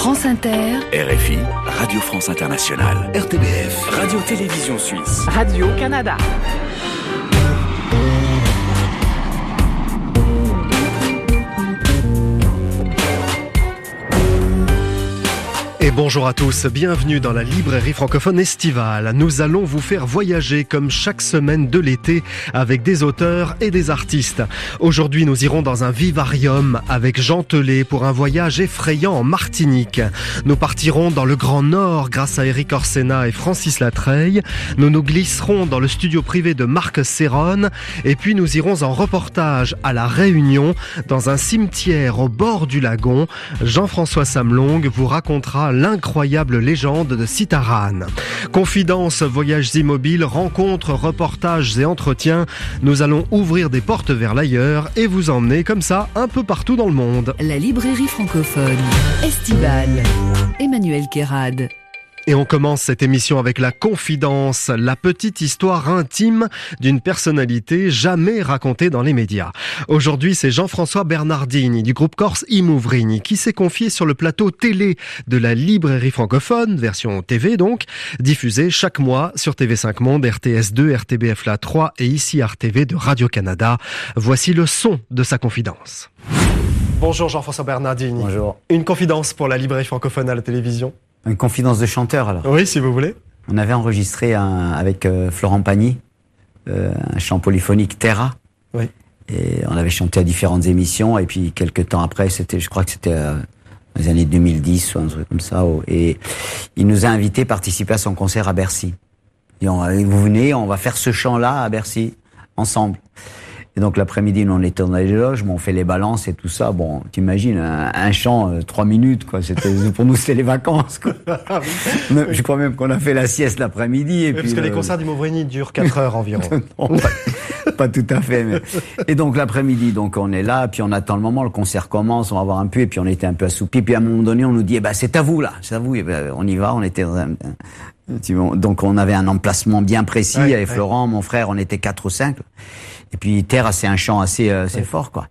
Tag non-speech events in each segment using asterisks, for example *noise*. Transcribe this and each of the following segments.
France Inter, RFI, Radio France Internationale, RTBF, Radio-Télévision Suisse, Radio-Canada. Bonjour à tous, bienvenue dans la librairie francophone estivale. Nous allons vous faire voyager comme chaque semaine de l'été avec des auteurs et des artistes. Aujourd'hui, nous irons dans un vivarium avec Jean Telet pour un voyage effrayant en Martinique. Nous partirons dans le Grand Nord grâce à Eric Orsena et Francis Latreille. Nous nous glisserons dans le studio privé de Marc Serron et puis nous irons en reportage à La Réunion dans un cimetière au bord du lagon. Jean-François Samlong vous racontera l'incroyable légende de Citaran. Confidences, voyages immobiles, rencontres, reportages et entretiens, nous allons ouvrir des portes vers l'ailleurs et vous emmener comme ça un peu partout dans le monde. La librairie francophone estivale. Emmanuel Kérad. Et on commence cette émission avec la confidence, la petite histoire intime d'une personnalité jamais racontée dans les médias. Aujourd'hui, c'est Jean-François Bernardini du groupe Corse Imouvrini qui s'est confié sur le plateau télé de la librairie francophone, version TV donc, diffusée chaque mois sur TV5 Monde, RTS2, RTBF La 3 et ici RTV de Radio-Canada. Voici le son de sa confidence. Bonjour Jean-François Bernardini. Bonjour. Une confidence pour la librairie francophone à la télévision? Une confidence de chanteur alors. Oui, si vous voulez. On avait enregistré un- avec euh, Florent Pagny euh, un chant polyphonique Terra. Oui. Et on avait chanté à différentes émissions et puis quelques temps après, c'était, je crois que c'était euh, dans les années 2010 ou un truc comme ça. oh, Et il nous a invités à participer à son concert à Bercy. Et on, vous venez, on va faire ce chant-là à Bercy ensemble. Et donc l'après-midi, nous on était dans les loges, on fait les balances et tout ça. Bon, t'imagines un, un chant euh, trois minutes, quoi. C'était *laughs* pour nous c'était les vacances. Quoi. *laughs* Je crois même qu'on a fait la sieste l'après-midi. Et Oui, puis parce que les le- concerts d'Imouvrini durent 4 heures environ. *laughs* non, pas, pas tout à fait. Mais... Et donc l'après-midi, donc on est là, puis on attend le moment, le concert commence, on va voir un peu, et puis on était un peu assoupi. Puis à un moment donné, on nous dit, eh ben c'est à vous là, c'est à vous. Et ben, on y va, on était dans un- donc on avait un emplacement bien précis. Ouais, avec ouais. Florent, mon frère, on était quatre ou cinq. Et puis Terre, c'est un chant assez, euh, assez fort, quoi.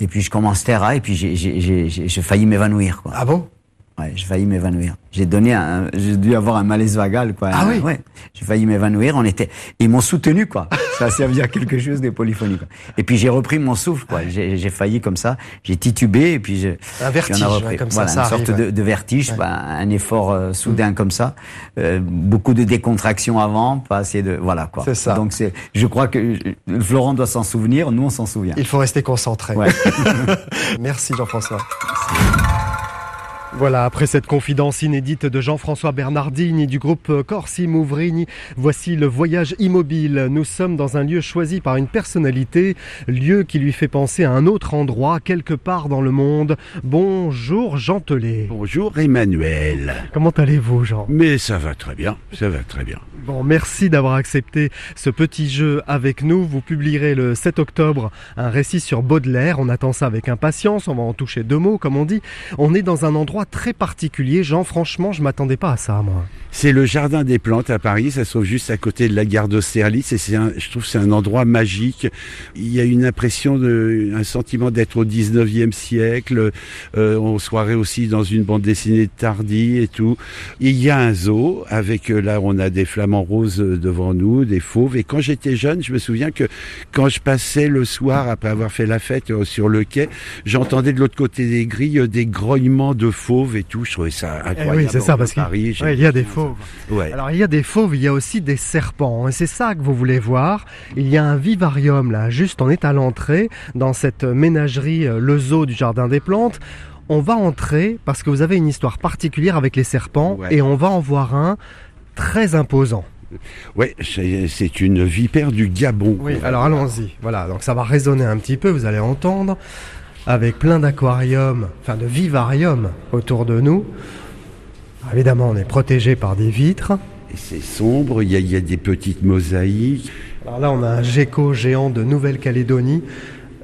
Et puis je commence Terra, et puis j'ai failli m'évanouir, quoi. Ah bon? Ouais, j'ai failli m'évanouir. J'ai donné un, j'ai dû avoir un malaise vagal, quoi. Ah oui Ouais. J'ai failli m'évanouir. On était, ils m'ont soutenu, quoi. Ça a servi à quelque chose des polyphonies, quoi. Et puis j'ai repris mon souffle, quoi. J'ai failli comme ça. J'ai titubé et puis j'ai. Un vertige, puis on a repris. ouais, comme ça, voilà, ça une sorte de, de vertige, quoi, un effort euh, soudain comme ça. Euh, beaucoup de décontraction avant, pas assez de, voilà, quoi. C'est ça. Donc c'est, je crois que euh, Florent doit s'en souvenir. Nous, on s'en souvient. Il faut rester concentré. Ouais. *laughs* Merci Jean-François. Voilà, après cette confidence inédite de Jean-François Bernardini du groupe Corsi Mouvrini, voici le voyage immobile. Nous sommes dans un lieu choisi par une personnalité, lieu qui lui fait penser à un autre endroit, quelque part dans le monde. Bonjour Jean Telet. Bonjour Emmanuel. Comment allez-vous Jean? Mais ça va très bien, ça va très bien. Bon, merci d'avoir accepté ce petit jeu avec nous. Vous publierez le 7 octobre un récit sur Baudelaire. On attend ça avec impatience. On va en toucher deux mots, comme on dit. On est dans un endroit très particulier. Jean, franchement, je m'attendais pas à ça, moi. C'est le Jardin des Plantes à Paris, ça se trouve juste à côté de la gare d'Austerlitz et je trouve que c'est un endroit magique. Il y a une impression un sentiment d'être au 19e siècle. Euh, on croirait aussi dans une bande dessinée de et tout. Il y a un zoo avec, euh, là on a des flamants roses euh, devant nous, des fauves. Et quand j'étais jeune, je me souviens que quand je passais le soir après avoir fait la fête euh, sur le quai, j'entendais de l'autre côté des grilles des grognements de fauves et tout. Je trouvais ça Eh incroyable. oui, c'est ça, parce Paris, ouais, il y a des fauves. Ouais. Alors, il y a des fauves, il y a aussi des serpents. Et c'est ça que vous voulez voir. Il y a un vivarium, là, juste on est à l'entrée, dans cette ménagerie, euh, le zoo du Jardin des Plantes. On va entrer parce que vous avez une histoire particulière avec les serpents Ouais. et on va en voir un très imposant. C'est c'est une vipère du Gabon. Oui, alors allons-y. Voilà, donc ça va résonner un petit peu, vous allez entendre, avec plein d'aquariums, enfin de vivariums autour de nous. Évidemment, on est protégé par des vitres. Et c'est sombre, il y, a, il y a des petites mosaïques. Alors là, on a un gecko géant de Nouvelle-Calédonie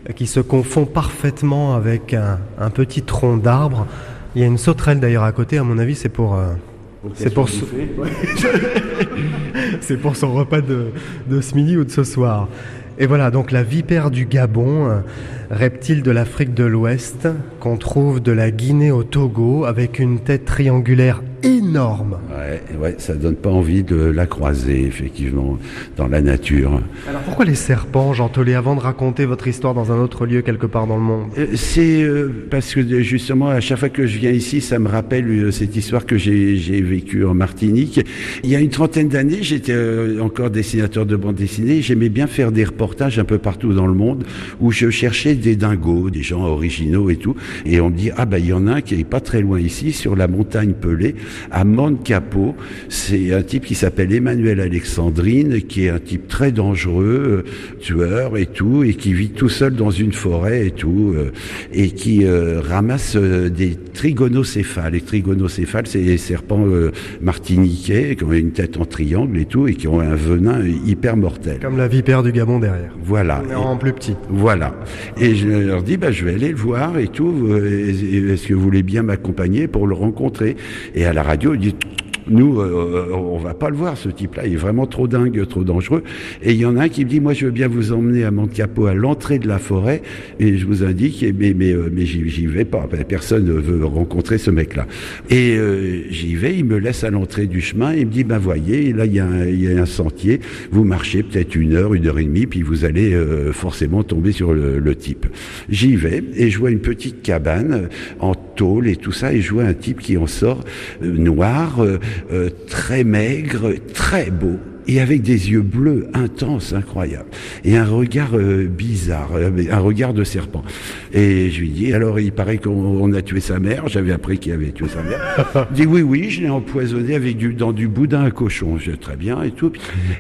euh, qui se confond parfaitement avec un, un petit tronc d'arbre. Il y a une sauterelle d'ailleurs à côté, à mon avis, c'est pour... euh, c'est pour, son- *laughs* c'est pour son repas de, de ce midi ou de ce soir. Et voilà donc la vipère du Gabon, reptile de l'Afrique de l'Ouest, qu'on trouve de la Guinée au Togo, avec une tête triangulaire énorme. Ouais, ouais, ça donne pas envie de la croiser, effectivement, dans la nature. Alors pourquoi les serpents, Jean Tollet, avant de raconter votre histoire dans un autre lieu quelque part dans le monde? Euh, C'est euh, parce que justement, à chaque fois que je viens ici, ça me rappelle euh, cette histoire que j'ai vécue en Martinique. Il y a une trentaine d'années, j'étais encore dessinateur de bande dessinée, j'aimais bien faire des reportages un peu partout dans le monde où je cherchais des dingos, des gens originaux et tout. Et on me dit, ah ben il y en a un qui est pas très loin ici, sur la montagne Pelée à Monte Capot. C'est un type qui s'appelle Emmanuel Alexandrine, qui est un type très dangereux, euh, tueur et tout, et qui vit tout seul dans une forêt et tout, euh, et qui euh, ramasse des trigonocéphales. Les trigonocéphales, c'est des serpents martiniquais qui ont une tête en triangle et tout, et qui ont un venin hyper mortel. Comme la vipère du Gabon derrière. Voilà. Mais en plus petit. Voilà. Et je leur dis, bah, je vais aller le voir et tout. Est-ce que vous voulez bien m'accompagner pour le rencontrer? Et à la radio, il dit nous, euh, on va pas le voir, ce type-là. Il est vraiment trop dingue, trop dangereux. Et il y en a un qui me dit, moi, je veux bien vous emmener à Monte-Capot, à l'entrée de la forêt, et je vous indique, mais, mais, euh, mais j'y vais pas. Personne ne veut rencontrer ce mec-là. Et euh, j'y vais, il me laisse à l'entrée du chemin, il me dit, ben voyez, là, il y, a un, y a un sentier, vous marchez peut-être une heure, une heure et demie, puis vous allez forcément tomber sur le, le type. J'y vais, et je vois une petite cabane en tôle et tout ça, et je vois un type qui en sort noir, euh, très maigre, très beau, et avec des yeux bleus intenses, incroyables, et un regard euh, bizarre, euh, un regard de serpent. Et je lui dis, alors il paraît qu'on a tué sa mère, j'avais appris qu'il avait tué sa mère. *laughs* Il dit, oui, oui, je l'ai empoisonné avec du, dans du boudin à cochon, je très bien et tout.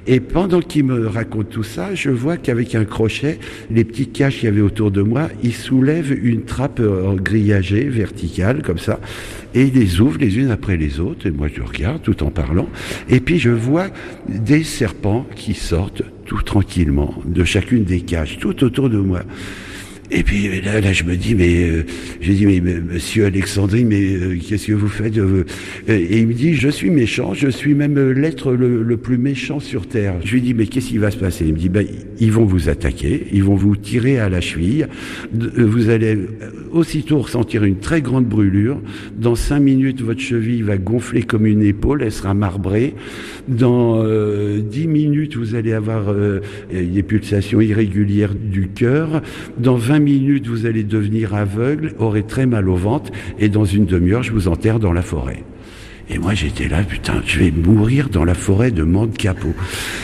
Et pendant qu'il me raconte tout ça, je vois qu'avec un crochet, les petits caches qu'il y avait autour de moi, il soulève une trappe euh, grillagée, verticale, comme ça, et il les ouvre les unes après les autres, et moi je regarde tout en parlant, et puis je vois des des serpents qui sortent tout tranquillement de chacune des cages, tout autour de moi. Et puis là, là, je me dis, mais euh, j'ai dit, mais, Monsieur Alexandrie, mais euh, qu'est-ce que vous faites euh, Et il me dit, je suis méchant, je suis même l'être le, plus méchant sur terre. Je lui dis, mais qu'est-ce qui va se passer? Il me dit, ben, ils vont vous attaquer, ils vont vous tirer à la cheville, vous allez aussitôt ressentir une très grande brûlure. Dans cinq minutes, votre cheville va gonfler comme une épaule, elle sera marbrée. Dans dix minutes, vous allez avoir des pulsations irrégulières du cœur. Dans 20 minutes, vous allez devenir aveugle, aurez très mal au ventre, et dans une demi-heure, je vous enterre dans la forêt. Et moi j'étais là, putain, je vais mourir dans la forêt de Mande Capot.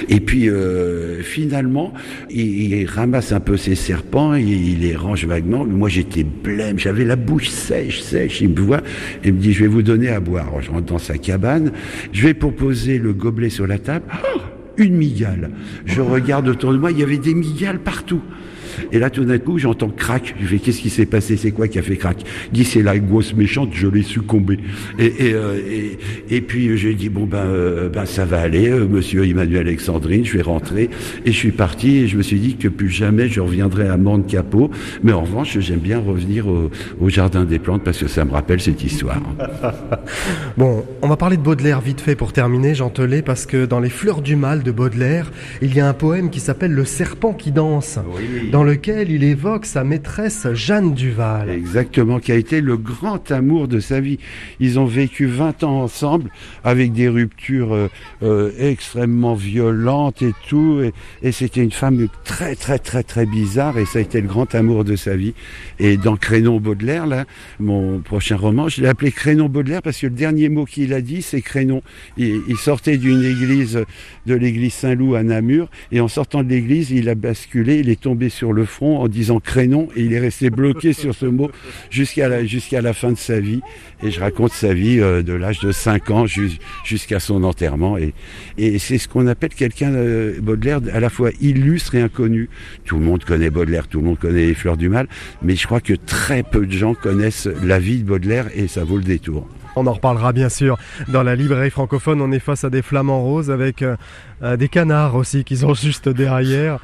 Et puis euh, finalement, il, ramasse un peu ses serpents, et il les range vaguement. Moi j'étais blême, j'avais la bouche sèche, sèche. Il me voit et me dit, je vais vous donner à boire. je rentre dans sa cabane, je vais proposer le gobelet sur la table. Oh, une migale. Je regarde autour de moi, il y avait des migales partout. Et là, tout d'un coup, j'entends crac. Je fais, qu'est-ce qui s'est passé? C'est quoi qui a fait crac? Dit, c'est la grosse méchante, je l'ai succombé. Et, et, euh, et, et, puis, j'ai dit, bon, ben, euh, ben, ça va aller, euh, monsieur Emmanuel Alexandrine, je vais rentrer. Et je suis parti et je me suis dit que plus jamais je reviendrai à Mande Capot. Mais en revanche, j'aime bien revenir au, au, Jardin des Plantes parce que ça me rappelle cette histoire. *laughs* bon, on va parler de Baudelaire vite fait pour terminer, Jean Telet, parce que dans Les Fleurs du Mal de Baudelaire, il y a un poème qui s'appelle Le serpent qui danse. Oui. Dans lequel il évoque sa maîtresse Jeanne Duval. Exactement, qui a été le grand amour de sa vie. Ils ont vécu 20 ans ensemble avec des ruptures euh, euh, extrêmement violentes et tout. Et, c'était une femme très très très très bizarre et ça a été le grand amour de sa vie. Et dans Crénon Baudelaire, là, mon prochain roman, je l'ai appelé Crénon Baudelaire parce que le dernier mot qu'il a dit, c'est Crénon. Il, il sortait d'une église, de l'église Saint-Loup à Namur, et en sortant de l'église, il a basculé, il est tombé sur le front en disant crénon et il est resté bloqué *laughs* sur ce mot jusqu'à la, fin de sa vie. Et je raconte sa vie euh, de l'âge de 5 ans jusqu'à son enterrement. Et, et c'est ce qu'on appelle quelqu'un, euh, Baudelaire, à la fois illustre et inconnu. Tout le monde connaît Baudelaire, tout le monde connaît les fleurs du mal, mais je crois que très peu de gens connaissent la vie de Baudelaire et ça vaut le détour. On en reparlera bien sûr. Dans la librairie francophone, on est face à des flamants roses avec euh, euh, des canards aussi qui sont *laughs* juste derrière.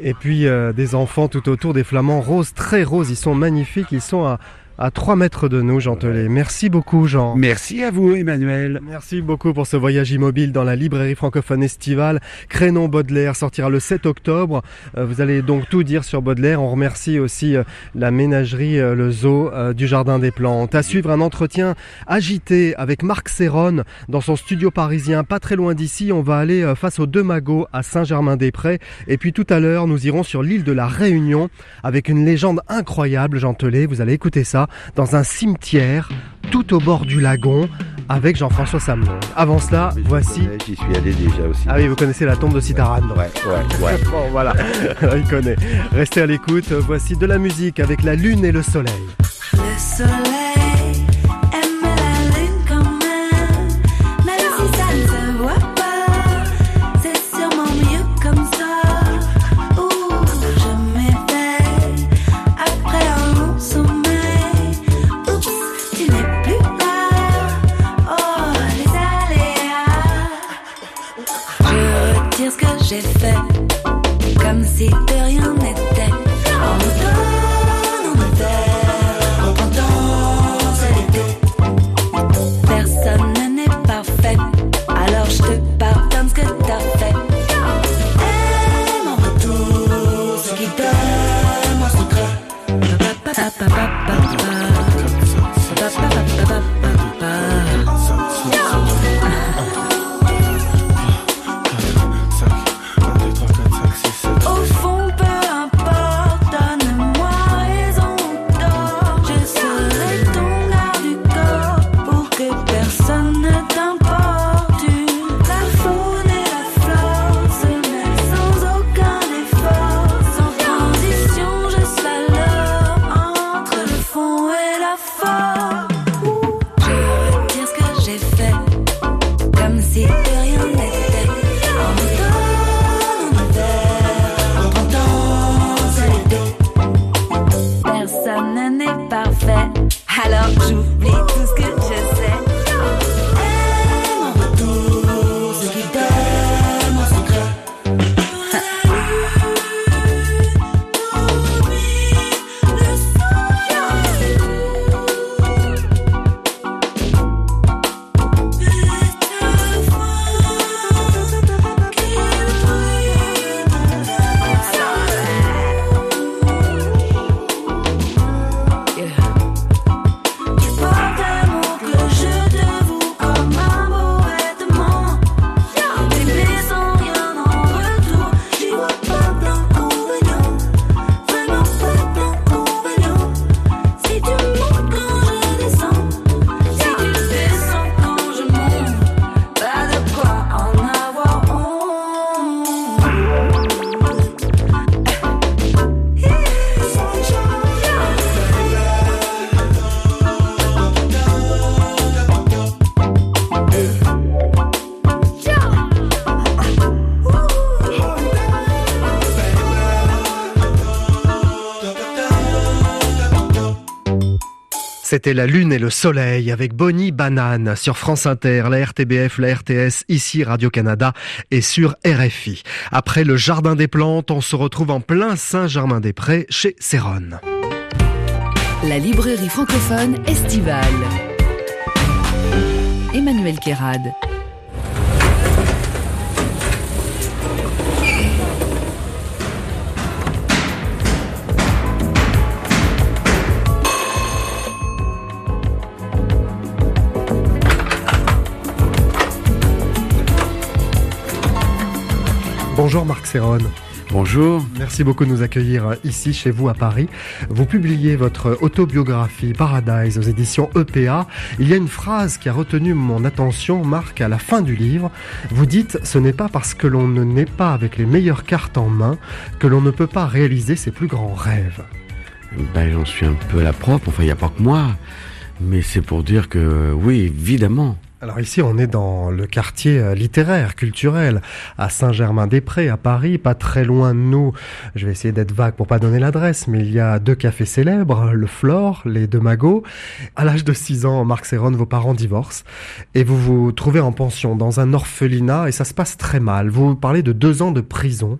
Et puis euh, des enfants tout autour, des flamants roses, très roses. Ils sont magnifiques. Ils sont à, à 3 mètres de nous, Jean Telet. Merci beaucoup, Jean. Merci à vous, Emmanuel. Merci beaucoup pour ce voyage immobile dans la librairie francophone estivale. Crénon Baudelaire sortira le 7 octobre. Euh, vous allez donc tout dire sur Baudelaire. On remercie aussi euh, la ménagerie, euh, le zoo du Jardin des Plantes. À suivre un entretien agité avec Marc Serron dans son studio parisien, pas très loin d'ici. On va aller face aux deux magots à Saint-Germain-des-Prés. Et puis tout à l'heure, nous irons sur l'île de la Réunion avec une légende incroyable, Jean Telet. Vous allez écouter ça dans un cimetière tout au bord du lagon avec Jean-François Samelon. Avant cela, voici. J'y suis allé déjà aussi. Ah oui, vous connaissez la tombe de Citaran. Ouais, ouais, ouais. *laughs* bon, voilà, *laughs* il connaît. Restez à l'écoute. Voici de la musique avec la lune et le soleil. Le soleil C'était la lune et le soleil avec Bonnie Banane sur France Inter, la RTBF, la RTS, ici Radio-Canada et sur RFI. Après le Jardin des Plantes, on se retrouve en plein Saint-Germain-des-Prés chez Céron. La librairie francophone estivale. Emmanuel Kérad. Bonjour Marc Céron. Bonjour. Merci beaucoup de nous accueillir ici chez vous à Paris. Vous publiez votre autobiographie Paradise aux éditions EPA. Il y a une phrase qui a retenu mon attention, Marc, à la fin du livre. Vous dites ce n'est pas parce que l'on ne naît pas avec les meilleures cartes en main que l'on ne peut pas réaliser ses plus grands rêves. Ben, j'en suis un peu la propre. Enfin, il n'y a pas que moi. Mais c'est pour dire que, oui, évidemment. Alors ici, on est dans le quartier euh, littéraire, culturel, à Saint-Germain-des-Prés, à Paris, pas très loin de nous. Je vais essayer d'être vague pour pas donner l'adresse, mais il y a deux cafés célèbres, le Flore, les deux Magots. À l'âge de 6 ans, Marc Serron, vos parents divorcent et vous vous trouvez en pension dans un orphelinat et ça se passe très mal. Vous parlez de deux ans de prison.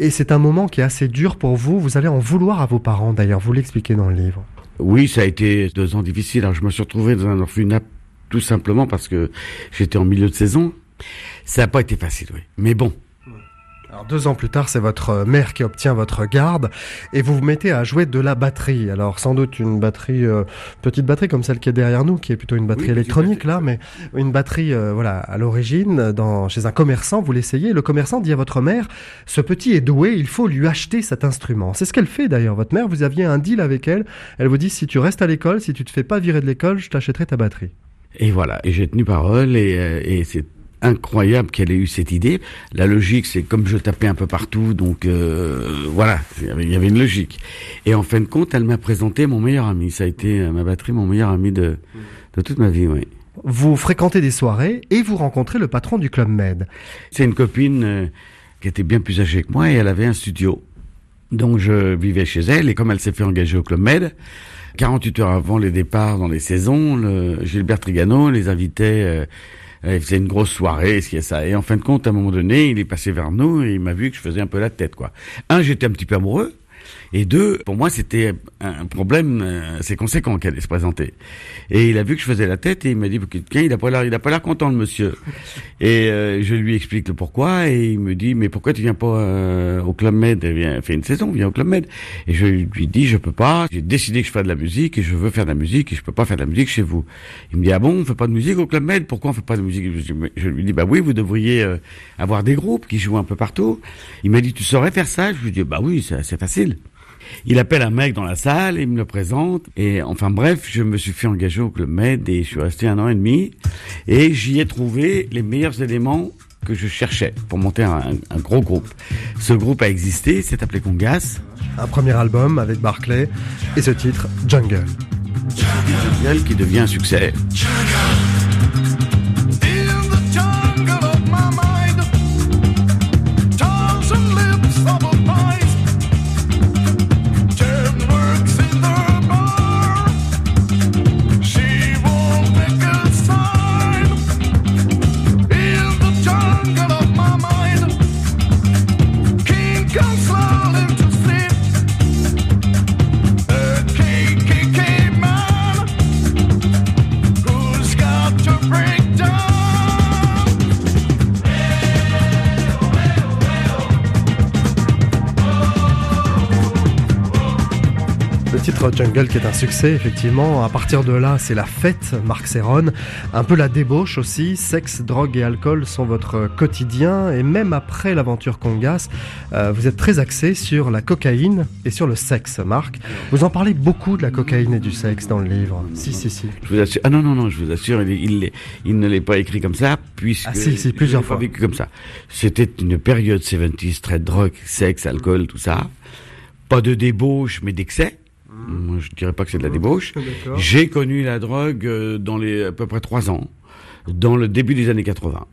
Et c'est un moment qui est assez dur pour vous. Vous allez en vouloir à vos parents, d'ailleurs. Vous l'expliquez dans le livre. Oui, ça a été deux ans difficiles. Alors, je me suis retrouvé dans un orphelinat tout simplement parce que j'étais en milieu de saison. Ça n'a pas été facile, oui. Mais bon, Alors deux ans plus tard, c'est votre mère qui obtient votre garde et vous vous mettez à jouer de la batterie. Alors sans doute une batterie, euh, petite batterie comme celle qui est derrière nous, qui est plutôt une batterie Oui, électronique là, mais une batterie, euh, voilà, à l'origine, dans chez un commerçant, vous l'essayez. Le commerçant dit à votre mère, ce petit est doué, il faut lui acheter cet instrument. C'est ce qu'elle fait d'ailleurs. Votre mère, vous aviez un deal avec elle. Elle vous dit, si tu restes à l'école, si tu te fais pas virer de l'école, je t'achèterai ta batterie. Et voilà, et j'ai tenu parole et, euh, et c'est incroyable qu'elle ait eu cette idée. La logique, c'est comme je tapais un peu partout, donc euh, voilà, il y avait- une logique. Et en fin de compte, elle m'a présenté mon meilleur ami. Ça a été euh, ma batterie, mon meilleur ami de, de toute ma vie, oui. Vous fréquentez des soirées et vous rencontrez le patron du club Med. C'est une copine euh, qui était bien plus âgée que moi et elle avait un studio. Donc je vivais chez elle et comme elle s'est fait engager au Club Med, 48 heures avant les départs dans les saisons, Gilbert Trigano les invitait, euh, elle faisait une grosse soirée, ce qui ça. Et en fin de compte, à un moment donné, il est passé vers nous et il m'a vu que je faisais un peu la tête, quoi. Un, j'étais un petit peu amoureux. Et deux, pour moi, c'était un problème euh, assez conséquent qu'elle allait se présenter. Et il a vu que je faisais la tête et il m'a dit, tiens, il a pas l'air, il a pas l'air content, le monsieur. *laughs* Et euh, je lui explique le pourquoi et il me dit, mais pourquoi tu viens pas euh, au Club Med? Elle vient, fait une saison, viens au Club Med. Et je lui dis, je peux pas. J'ai décidé que je ferais de la musique et je veux faire de la musique et je peux pas faire de la musique chez vous. Il me dit, ah bon, on fait pas de musique au Club Med? Pourquoi on fait pas de musique? Je, lui dis, bah oui, vous devriez euh, avoir des groupes qui jouent un peu partout. Il m'a dit, tu saurais faire ça? Je lui dis, bah oui, c'est c'est facile. Il appelle un mec dans la salle, il me le présente, et enfin bref, je me suis fait engager au Club Med et je suis resté un an et demi, et j'y ai trouvé les meilleurs éléments que je cherchais pour monter un, un gros groupe. Ce groupe a existé, c'est appelé Congas, Un premier album avec Barclay et ce titre, Jungle. Jungle, qui devient un succès. Jungle qui est un succès, effectivement. À partir de là, c'est la fête, Marc Serron. Un peu la débauche aussi. Sexe, drogue et alcool sont votre quotidien. Et même après l'aventure Congas, euh, vous êtes très axé sur la cocaïne et sur le sexe, Marc. Vous en parlez beaucoup de la cocaïne et du sexe dans le livre. Si, si, si. Je vous assure. Ah non, non, non, je vous assure, il, il, ne l'est pas écrit comme ça, puisque. Ah, si, si, plusieurs l'ai pas fois. vécu comme ça. C'était une période 70s, très drogue, sexe, alcool, tout ça. Pas de débauche, mais d'excès. Moi, je dirais pas que c'est de la débauche. J'ai connu la drogue euh, dans les à peu près trois ans, dans le début des années 80.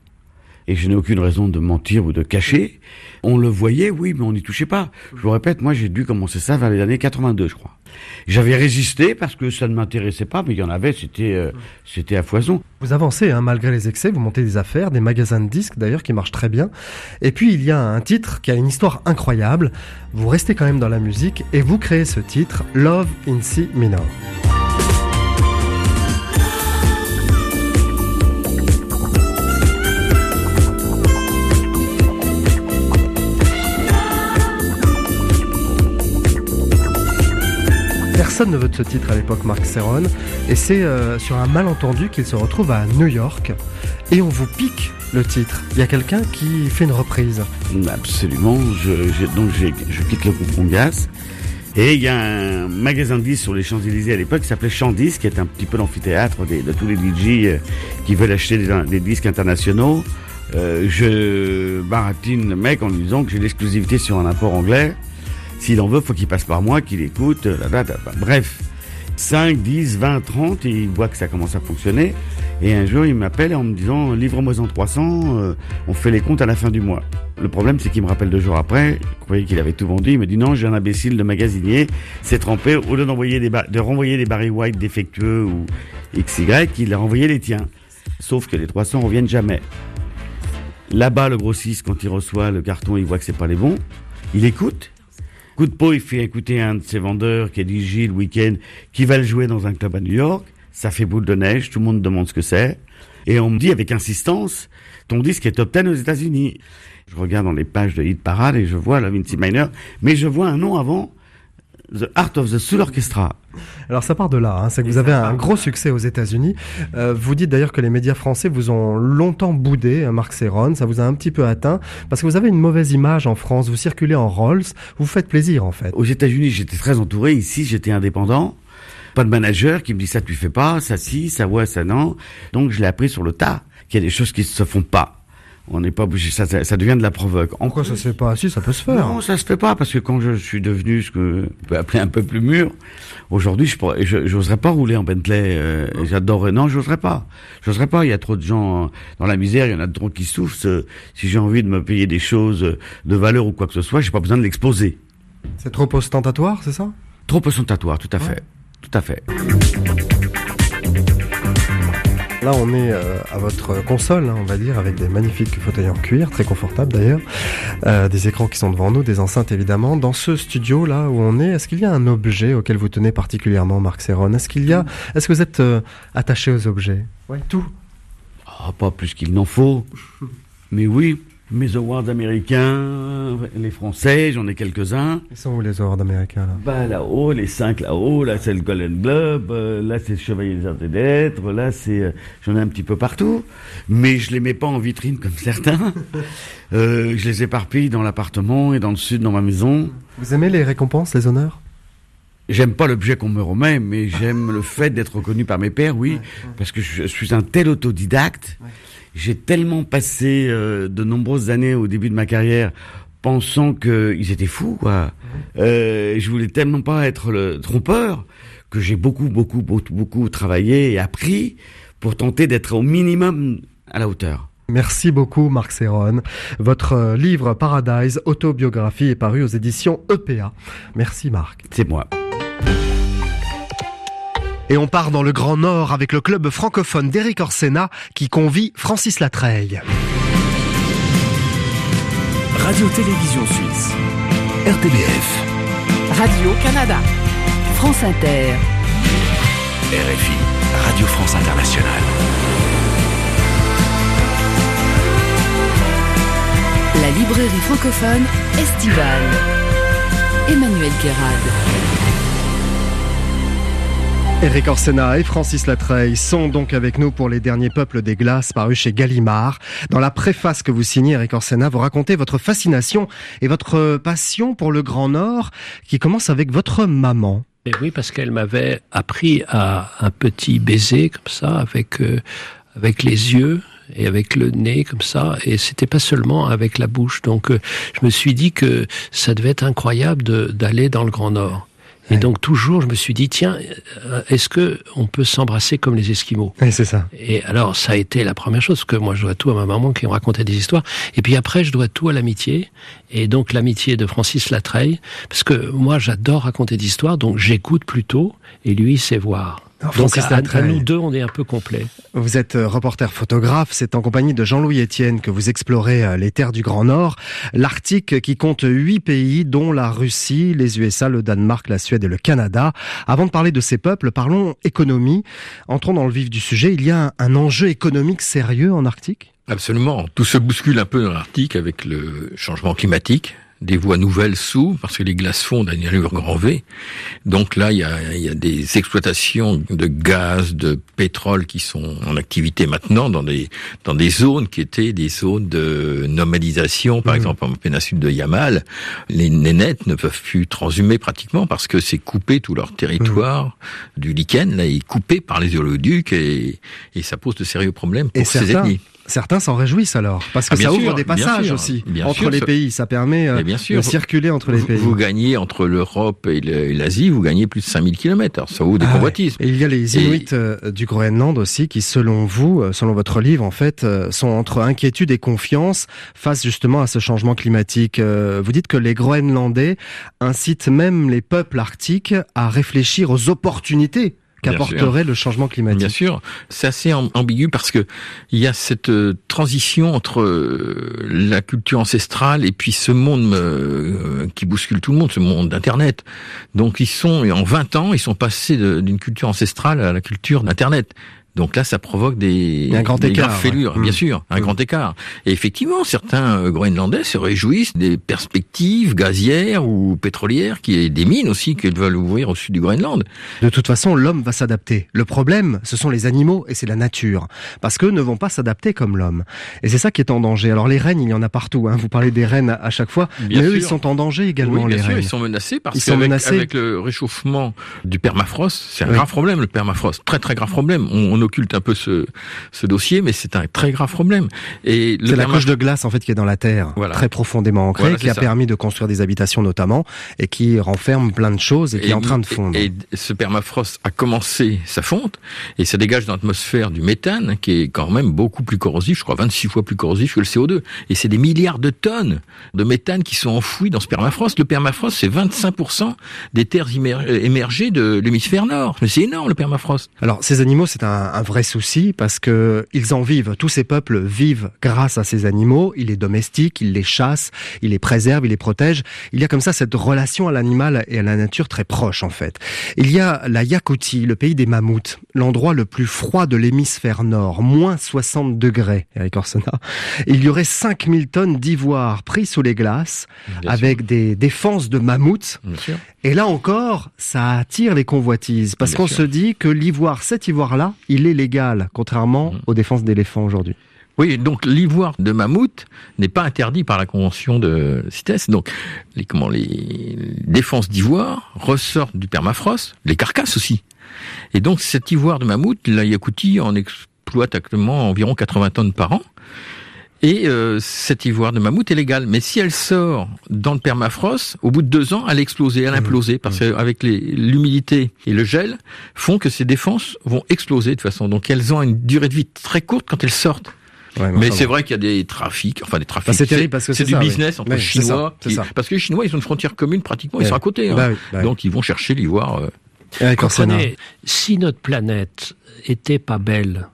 Et je n'ai aucune raison de mentir ou de cacher. On le voyait, oui, mais on n'y touchait pas. Je vous répète, moi, j'ai dû commencer ça vers les années 82, je crois. J'avais résisté parce que ça ne m'intéressait pas, mais il y en avait, c'était, euh, à foison. Vous avancez, hein, malgré les excès, vous montez des affaires, des magasins de disques d'ailleurs qui marchent très bien. Et puis il y a un titre qui a une histoire incroyable. Vous restez quand même dans la musique et vous créez ce titre, Love in C minor. Personne ne veut de ce titre à l'époque, Marc Serron. Et c'est euh, sur un malentendu qu'il se retrouve à New York. Et on vous pique le titre. Il y a quelqu'un qui fait une reprise. Absolument. Je, donc je quitte le groupe Congas. Et il y a un magasin de disques sur les Champs-Élysées à l'époque qui s'appelait Chandis, qui est un petit peu l'amphithéâtre de tous les DJ euh, qui veulent acheter des, des disques internationaux. Euh, je baratine le mec en lui disant que j'ai l'exclusivité sur un import anglais. S'il en veut, faut qu'il passe par moi, qu'il écoute. euh. Bref, 5, 10, 20, 30, et il voit que ça commence à fonctionner. Et un jour, il m'appelle en me disant, livre-moi en 300, euh, on fait les comptes à la fin du mois. Le problème, c'est qu'il me rappelle deux jours après, je croyais qu'il avait tout vendu, il me dit non, j'ai un imbécile de magasinier, s'est trompé, au lieu d'envoyer des de renvoyer des Barry White défectueux ou XY, il a renvoyé les tiens. Sauf que les 300 reviennent jamais. Là-bas, le grossiste, quand il reçoit le carton, il voit que c'est pas les bons. Il écoute. Coup de peau, il fait écouter un de ses vendeurs qui a dit Gilles, le week-end, qui va le jouer dans un club à New York. Ça fait boule de neige, tout le monde demande ce que c'est. Et on me dit avec insistance, ton disque est top 10 aux États-Unis. Je regarde dans les pages de Hit Parade et je vois la Vinci Minor, mais je vois un nom avant, The Art of the Soul Orchestra. Alors ça part de là, hein, c'est que vous avez un gros succès aux États-Unis. Euh, vous dites d'ailleurs que les médias français vous ont longtemps boudé, hein, Marc Serron, ça vous a un petit peu atteint, parce que vous avez une mauvaise image en France, vous circulez en Rolls, vous faites plaisir en fait. Aux États-Unis, j'étais très entouré. Ici, j'étais indépendant. Pas de manager qui me dit ça tu fais pas, ça si, ça ouais, ça non. Donc je l'ai appris sur le tas qu'il y a des choses qui se font pas. On n'est pas obligé, ça, ça, ça devient de la provoque. En Pourquoi ça se fait pas? Si, ça peut se faire. Non, ça se fait pas parce que quand je suis devenu ce que on peut appeler un peu plus mûr, aujourd'hui, je j'oserais pas rouler en Bentley. Euh, J'adorerais, non, j'oserais pas. J'oserais pas. Il y a trop de gens dans la misère. Il y en a trop qui souffrent. Si j'ai envie de me payer des choses de valeur ou quoi que ce soit, j'ai pas besoin de l'exposer. C'est trop ostentatoire, c'est ça? Trop ostentatoire, tout à fait, tout à fait. Là, on est euh, à votre console, hein, on va dire, avec des magnifiques fauteuils en cuir, très confortables d'ailleurs, euh, des écrans qui sont devant nous, des enceintes évidemment. Dans ce studio là où on est, est-ce qu'il y a un objet auquel vous tenez particulièrement, Marc Serron Est-ce qu'il y a, est-ce que vous êtes euh, attaché aux objets? Oui, tout. Ah, pas plus qu'il n'en faut. *laughs* Mais oui, mes awards américains, les français, j'en ai quelques-uns. Ils sont où les awards américains là? Bah là-haut, les cinq là-haut, là c'est le Golden Globe, euh, là c'est le Chevalier des Arts et des Lettres, là c'est, euh, j'en ai un petit peu partout, mais je les mets pas en vitrine comme certains. Euh, je les éparpille dans l'appartement et dans le sud dans ma maison. Vous aimez les récompenses, les honneurs? J'aime pas l'objet qu'on me remet, mais j'aime le fait d'être reconnu par mes pairs, oui, parce que je suis un tel autodidacte. J'ai tellement passé euh, de nombreuses années au début de ma carrière pensant qu'ils étaient fous, quoi. Euh, je voulais tellement pas être le trompeur que j'ai beaucoup, beaucoup, beaucoup, beaucoup travaillé et appris pour tenter d'être au minimum à la hauteur. Merci beaucoup Marc Serron. Votre euh, livre Paradise, autobiographie, est paru aux éditions EPA. Merci Marc. C'est moi. Et on part dans le Grand Nord avec le club francophone d'Éric Orsena qui convie Francis Latreille. Radio-Télévision Suisse. RTBF. Radio-Canada. France Inter. RFI. Radio France Internationale. La librairie francophone estivale. Emmanuel Guérard. Éric Orsena et Francis Latreille sont donc avec nous pour les derniers peuples des glaces parus chez Gallimard. Dans la préface que vous signez, Éric Orsena, vous racontez votre fascination et votre passion pour le Grand Nord qui commence avec votre maman. Et oui, parce qu'elle m'avait appris à un petit baiser comme ça, avec euh, avec les yeux et avec le nez comme ça, et c'était pas seulement avec la bouche. Donc, euh, je me suis dit que ça devait être incroyable d'aller dans le Grand Nord. Et Ouais. donc toujours, je me suis dit tiens, euh, est-ce que on peut s'embrasser comme les Esquimaux? Oui, c'est ça. et alors, ça a été la première chose, parce que moi, je dois tout à ma maman qui me racontait des histoires. Et puis après, je dois tout à l'amitié. Et donc, l'amitié de Francis Latreille. Parce que moi, j'adore raconter des histoires, donc j'écoute plutôt, et lui, sait voir. Donc, à, à nous deux, on est un peu complets. Vous êtes euh, reporter photographe, c'est en compagnie de Jean-Louis Etienne que vous explorez euh, les terres du Grand Nord, l'Arctique qui compte huit pays, dont la Russie, les USA, le Danemark, la Suède et le Canada. Avant de parler de ces peuples, parlons économie. Entrons dans le vif du sujet. Il y a un enjeu économique sérieux en Arctique? Absolument. Tout se bouscule un peu dans l'Arctique avec le changement climatique. Des voies nouvelles s'ouvrent parce que les glaces fondent à une allure grand V. Donc là, il y a, il y a des exploitations de gaz, de pétrole qui sont en activité maintenant dans des dans des zones qui étaient des zones de nomadisation. Par exemple, en péninsule de Yamal, les nénettes ne peuvent plus transhumer pratiquement parce que c'est coupé tout leur territoire du lichen. Là, est coupé par les oléoducs et, et ça pose de sérieux problèmes pour Et ces certains, ethnies. Certains s'en réjouissent alors, parce que Ah, ça ouvre des passages sûr, aussi bien entre sûr, les pays. Ça permet euh, Mais bien sûr, de circuler entre les pays. vous gagnez entre l'Europe et l'Asie, vous gagnez plus de 5000 km. Ça ouvre des Ah ouais. convoitises. Et il y a les Et- Inuits euh, du Groenland aussi qui, selon vous, euh, selon votre livre, en fait, euh, sont entre inquiétude et confiance face justement à ce changement climatique. Vous dites que les Groenlandais incitent même les peuples arctiques à réfléchir aux opportunités qu'apporterait le changement climatique. Bien sûr, c'est assez am- ambigu parce que il y a cette euh, transition entre euh, la culture ancestrale et puis ce monde euh, qui bouscule tout le monde, ce monde d'Internet. Donc ils sont, en 20 ans, ils sont passés d'une culture ancestrale à la culture d'Internet. Donc là, ça provoque des, un grand des écart, fêlures, ouais. bien Mm. sûr, un Mm. grand écart. Et effectivement, certains euh, Groenlandais se réjouissent des perspectives gazières ou pétrolières, qui est des mines aussi qu'ils veulent ouvrir au sud du Groenland. De toute façon, l'homme va s'adapter. Le problème, ce sont les animaux et c'est la nature. Parce qu'eux ne vont pas s'adapter comme l'homme. Et c'est ça qui est en danger. Alors les rennes, il y en a partout. Hein. Vous parlez des rennes à- chaque fois. Bien mais eux, sûr. ils sont en danger également, Oui, bien les sûr, rennes. ils sont menacés parce Ils sont qu'avec menacés. avec le réchauffement du permafrost, c'est un Oui. grave problème le permafrost, très très grave problème. On, on occulte un peu ce, ce dossier, mais c'est un très grave problème. Et C'est la couche de glace en fait qui est dans la terre, Voilà. très profondément ancrée, Voilà, qui a ça. permis de construire des habitations notamment, et qui renferme plein de choses et qui est en train de fondre. Et, et ce permafrost a commencé sa fonte et ça dégage dans l'atmosphère du méthane qui est quand même beaucoup plus corrosif, je crois 26 fois plus corrosif que le CO2. Et c'est des milliards de tonnes de méthane qui sont enfouies dans ce permafrost. Le permafrost, c'est 25% des terres émer- émergées de l'hémisphère nord. Mais c'est énorme le permafrost. Alors ces animaux, c'est un, un vrai souci parce que ils en vivent. Tous ces peuples vivent grâce à ces animaux. Ils les domestiquent, ils les chassent, ils les préservent, ils les protègent. Il y a comme ça cette relation à l'animal et à la nature très proche en fait. Il y a la Yakoutie, le pays des mammouths, l'endroit le plus froid de l'hémisphère nord, moins 60 degrés, Eric Orsena. Il y aurait 5000 tonnes d'ivoire pris sous les glaces Bien avec des défenses de mammouths. Et là encore, ça attire les convoitises parce qu'on se dit que l'ivoire, cet ivoire-là, il est légal, contrairement Mhm. aux défenses d'éléphants aujourd'hui. Oui, donc l'ivoire de mammouth n'est pas interdit par la convention de CITES. Donc, les, comment, les défenses d'ivoire ressortent du permafrost, les carcasses aussi. Et donc, cet ivoire de mammouth, la Yakoutie en exploite actuellement environ 80 tonnes par an. Et euh, cet ivoire de mammouth est légal. Mais si elle sort dans le permafrost, au bout de deux ans, elle explose, elle imploser, parce qu'avec les- l'humidité et le gel, font que ces défenses vont exploser de toute façon. Donc elles ont une durée de vie très courte quand elles sortent. Ouais, Mais c'est vrai qu'il y a des trafics, enfin des trafics. Bah, c'est terrible parce que c'est c'est du ça, oui. business entre Oui, ça, Chinois. qui- ça. Parce que les Chinois, ils ont une frontière commune pratiquement, ils sont à côté. hein. Bah oui, bah. Donc ils vont chercher l'ivoire. euh, si notre planète était pas belle,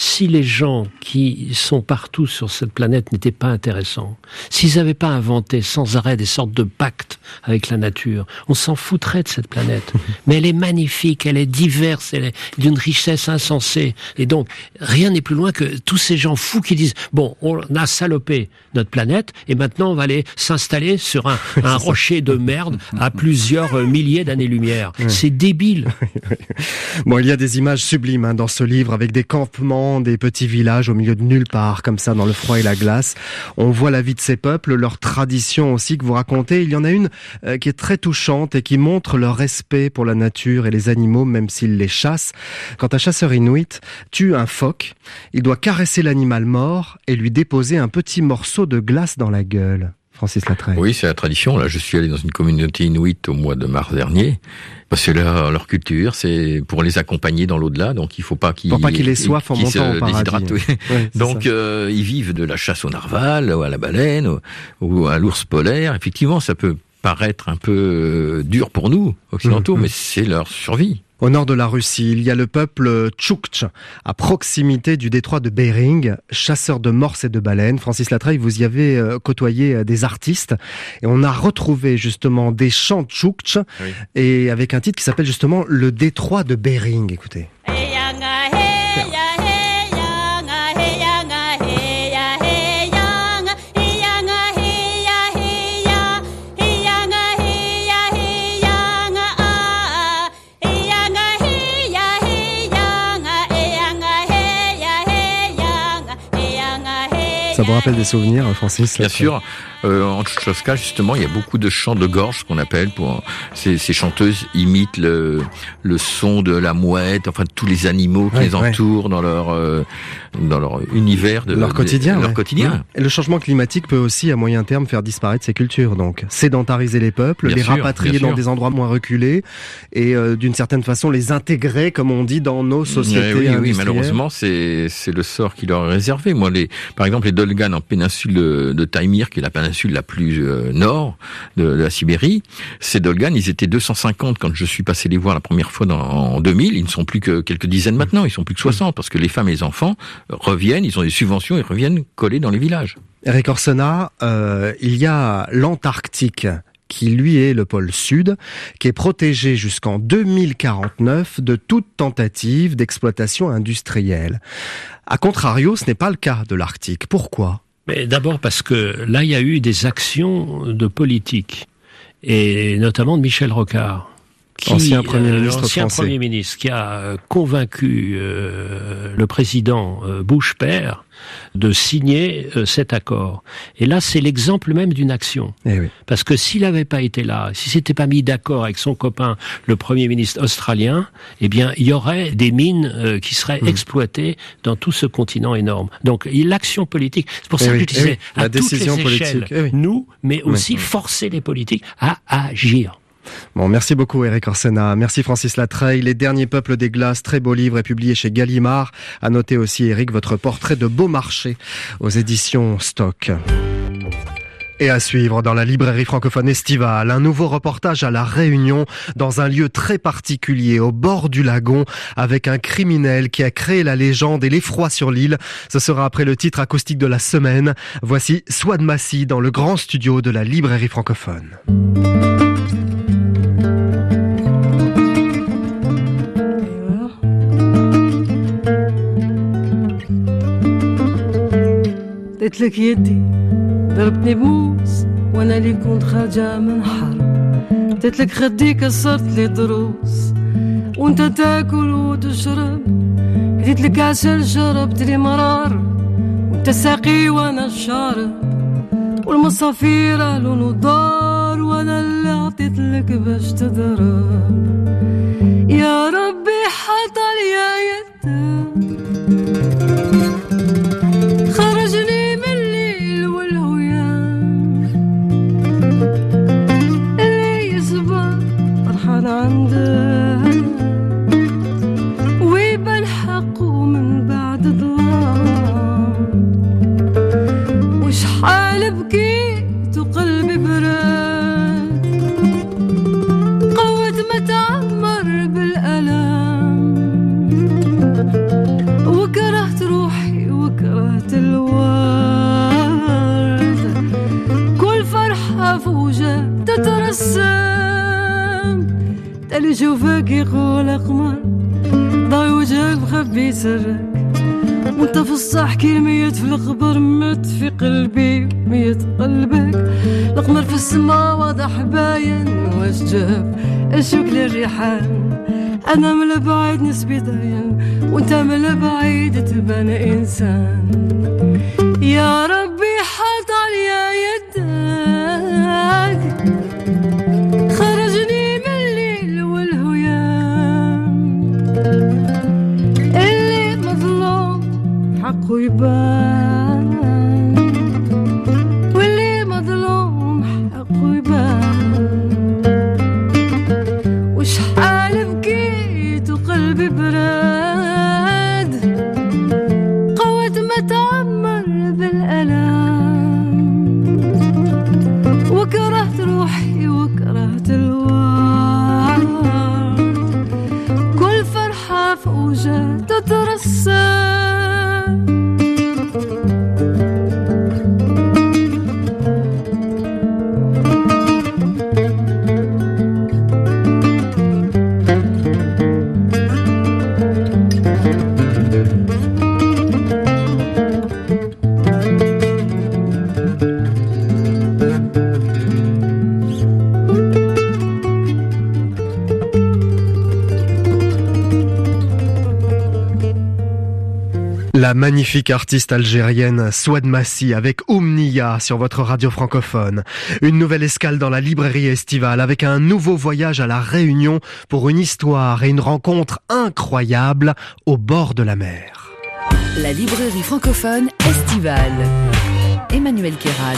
si les gens qui sont partout sur cette planète n'étaient pas intéressants, s'ils n'avaient pas inventé sans arrêt des sortes de pactes avec la nature, on s'en foutrait de cette planète. *laughs* Mais elle est magnifique, elle est diverse, elle est d'une richesse insensée. Et donc, rien n'est plus loin que tous ces gens fous qui disent, bon, on a salopé notre planète et maintenant on va aller s'installer sur un, *laughs* un rocher de merde à plusieurs euh, milliers d'années-lumière. C'est débile. *laughs* Bon, il y a des images sublimes hein, dans ce livre avec des campements, des petits villages au milieu de nulle part, comme ça, dans le froid et la glace. On voit la vie de ces peuples, leurs traditions aussi que vous racontez. Il y en a une euh, qui est très touchante et qui montre leur respect pour la nature et les animaux, même s'ils les chassent. Quand un chasseur inuit tue un phoque, il doit caresser l'animal mort et lui déposer un petit morceau de glace dans la gueule. Francis. Oui, c'est la tradition. Là, je suis allé dans une communauté inuite au mois de mars dernier. Que leur, leur culture, c'est pour les accompagner dans l'au-delà. Donc, il faut pas qu'ils Pour pas qu'ils aient soif en qu'ils montant au paradis. Ouais, c'est Donc, euh, ils vivent de la chasse au narval, ou à la baleine, ou, ou à l'ours polaire. Effectivement, ça peut paraître un peu euh, dur pour nous, occidentaux, Mhm. mais c'est leur survie. Au nord de la Russie, il y a le peuple Tchoukch, à proximité du détroit de Bering, chasseur de morses et de baleines. Francis Latreille, vous y avez euh, côtoyé euh, des artistes et on a retrouvé justement des chants Tchoukch Oui. et avec un titre qui s'appelle justement Le détroit de Bering. Écoutez. Ça vous rappelle des souvenirs, Francis Bien Latreille sûr, euh, en Tchotchka, justement, il y a beaucoup de chants de gorge, qu'on appelle. Pour ces, ces chanteuses imitent le, le son de la mouette, enfin tous les animaux qui Ouais, les ouais. entourent dans leur euh, dans leur univers de leur de- quotidien. leur quotidien. Et le changement climatique peut aussi, à moyen terme, faire disparaître ces cultures. Donc, sédentariser les peuples, Bien les sûr, rapatrier dans sûr. des endroits moins reculés et euh, d'une certaine façon les intégrer, comme on dit, dans nos sociétés Ouais, oui, oui, industrielles. malheureusement, c'est c'est le sort qui leur est réservé. Moi, les, par exemple, les Dolgan en péninsule de, Taïmyr, qui est la péninsule la plus euh, nord de, de la Sibérie. Ces Dolgan, ils étaient 250 quand je suis passé les voir la première fois dans, en 2000. Ils ne sont plus que quelques dizaines maintenant. Ils sont plus que 60 parce que les femmes et les enfants reviennent. Ils ont des subventions et reviennent coller dans les villages. Eric Orsena, euh, il y a l'Antarctique qui lui est le pôle sud, qui est protégé jusqu'en 2049 de toute tentative d'exploitation industrielle. A contrario, ce n'est pas le cas de l'Arctique. Pourquoi? D'abord parce que là, il y a eu des actions de politique, et notamment de Michel Rocard. Qui, Ancien Premier euh, ministre l'ancien français. Premier ministre qui a euh, convaincu euh, le président euh, Bush père de signer euh, cet accord. Et là, c'est l'exemple même d'une action. Eh oui. Parce que s'il n'avait pas été là, s'il s'était pas mis d'accord avec son copain, le Premier ministre australien, eh bien, il y aurait des mines euh, qui seraient Hmm. exploitées dans tout ce continent énorme. Donc, il- l'action politique, c'est pour Eh ça oui, que je disais, eh oui, la à toutes décision les politique, échelles, eh nous, mais aussi forcer les politiques à agir. Bon, merci beaucoup Eric Orsena. Merci Francis Latreille. Les derniers peuples des glaces, très beau livre, est publié chez Gallimard. À noter aussi Eric votre portrait de Beaumarchais aux éditions Stock. Et à suivre dans la librairie francophone estivale, un nouveau reportage à La Réunion, dans un lieu très particulier, au bord du lagon, avec un criminel qui a créé la légende et l'effroi sur l'île. Ce sera après le titre acoustique de la semaine. Voici Swad Massi dans le grand studio de la librairie francophone. قلت لك يدي ضربتني بموس وأنا اللي كنت خارجة من حرب. قلت لك خدي كسرت لي ضروس وأنت تاكل وتشرب. قلت لك عسل شربت لي مرار وأنت ساقي وأنا الشارب. والمصافير لون ودار وأنا اللي عطيت لك باش تضرب. يا ربي حطل يا يدك وشحال بكيت وقلبي برد. ما تعمر بالألم. وكرهت روحي وكرهت الورد. كل فرحة فوجة تترسم. تالي شوفك يقول قمر ضاي وجهك مخبي سرك وانت في الصح كي ميت في الخبر مت في قلبي ميت قلبك. القمر في السما واضح باين واش جاب. الشوك للريحان أنا من البعيد نسبي ضاين وانت من البعيد تبان إنسان. يا ربي حط عليا يدك rubans. La magnifique artiste algérienne Swad Massi avec Oumnia sur votre radio francophone. Une nouvelle escale dans la librairie estivale avec un nouveau voyage à la Réunion pour une histoire et une rencontre incroyable au bord de la mer. La librairie francophone estivale. Emmanuel Kérad.